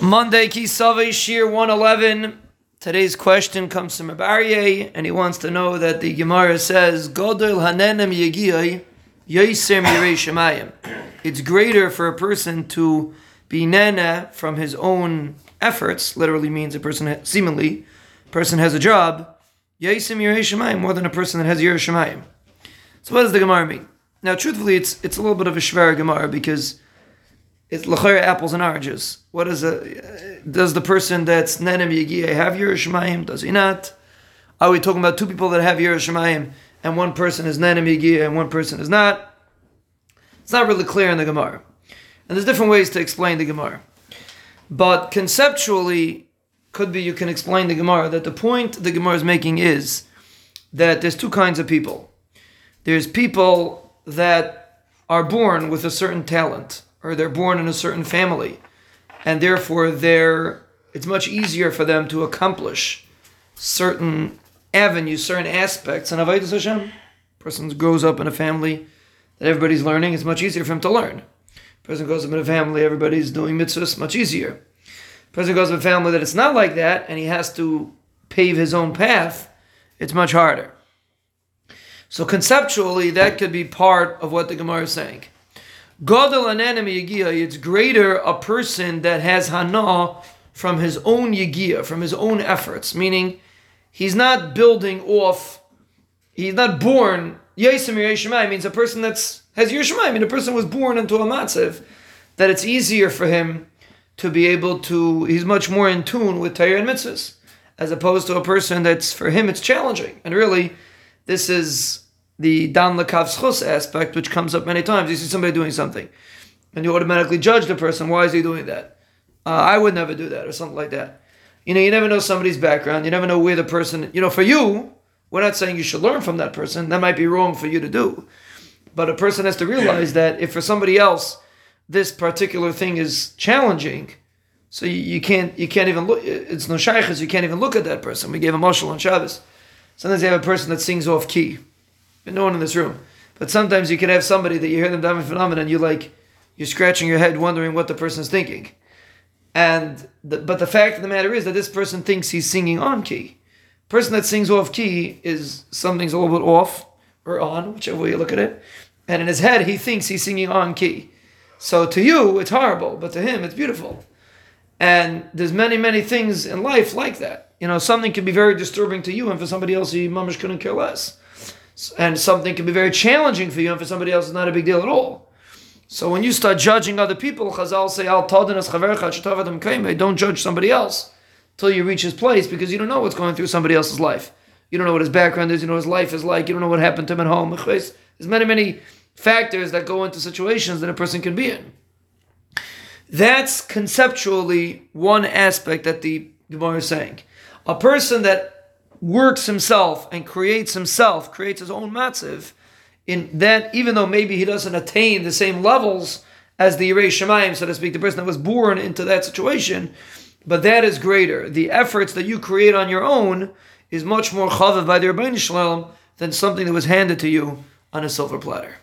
Monday, Kisave Shiur 111. Today's question comes from Abaryeh, and he wants to know that the Gemara says, Godel hanenem yegiyai yaiser mirei shemayim. It's greater for a person to be nana from his own efforts, literally means a person, seemingly, a person has a job, yaiser mirei shemayim, more than a person that has yer shemayim. So what does the Gemara mean? Now, truthfully, it's it's a little bit of a shver Gemara because it's lachera apples and oranges. What is a does the person that's nenem yigiyah have yiras shamayim? Does he not? Are we talking about two people that have yiras shamayim and one person is nenem yigiyah and one person is not? It's not really clear in the Gemara, and there's different ways to explain the Gemara. But conceptually, could be you can explain the Gemara that the point the Gemara is making is that there's two kinds of people. There's people that are born with a certain talent, or they're born in a certain family, and therefore they're it's much easier for them to accomplish certain avenues, certain aspects. And Avodah Hashem, person grows up in a family that everybody's learning, it's much easier for him to learn. Person goes up in a family, everybody's doing mitzvahs, much easier. Person goes up in a family that it's not like that, and he has to pave his own path, it's much harder. So conceptually, that could be part of what the Gemara is saying. Godel ananami yigia, it's greater a person that has hana from his own yigia, from his own efforts, meaning he's not building off, he's not born, Yesim Yerushalayim means a person that's has yiras shamayim, I mean a person was born into a matziv, that it's easier for him to be able to, he's much more in tune with Torah and mitzvahs, as opposed to a person that's, for him, it's challenging. And really, this is the dan lekav schus aspect, which comes up many times. You see somebody doing something, and you automatically judge the person. Why is he doing that? Uh, I would never do that, or something like that. You know, you never know somebody's background. You never know where the person. You know, for you, we're not saying you should learn from that person. That might be wrong for you to do, but a person has to realize that if for somebody else this particular thing is challenging, so you, you can't you can't even look. It's no shaykhs. You can't even look at that person. We gave a mashal on Shabbos. Sometimes you have a person that sings off key no one in this room. But sometimes you can have somebody that you hear them daven phenomenon, and you like you're scratching your head wondering what the person is thinking. And the, but the fact of the matter is that this person thinks he's singing on key. Person that sings off key is something's a little bit off or on, whichever way you look at it. And in his head, he thinks he's singing on key. So to you, it's horrible, but to him, it's beautiful. And there's many, many things in life like that. You know, something can be very disturbing to you, and for somebody else, he mamish couldn't care less and something can be very challenging for you, and for somebody else, it's not a big deal at all. So when you start judging other people, Chazal say, "Al Don't judge somebody else till you reach his place, because you don't know what's going through somebody else's life. You don't know what his background is. You know what his life is like. You don't know what happened to him at home. There's many, many factors that go into situations that a person can be in. That's conceptually one aspect that the Gemara is saying. A person that works himself and creates himself, creates his own matziv, in that even though maybe he doesn't attain the same levels as the Yerei Shemayim, so to speak, the person that was born into that situation, but that is greater. The efforts that you create on your own is much more chavav by the Ribbono Shel Olam than something that was handed to you on a silver platter.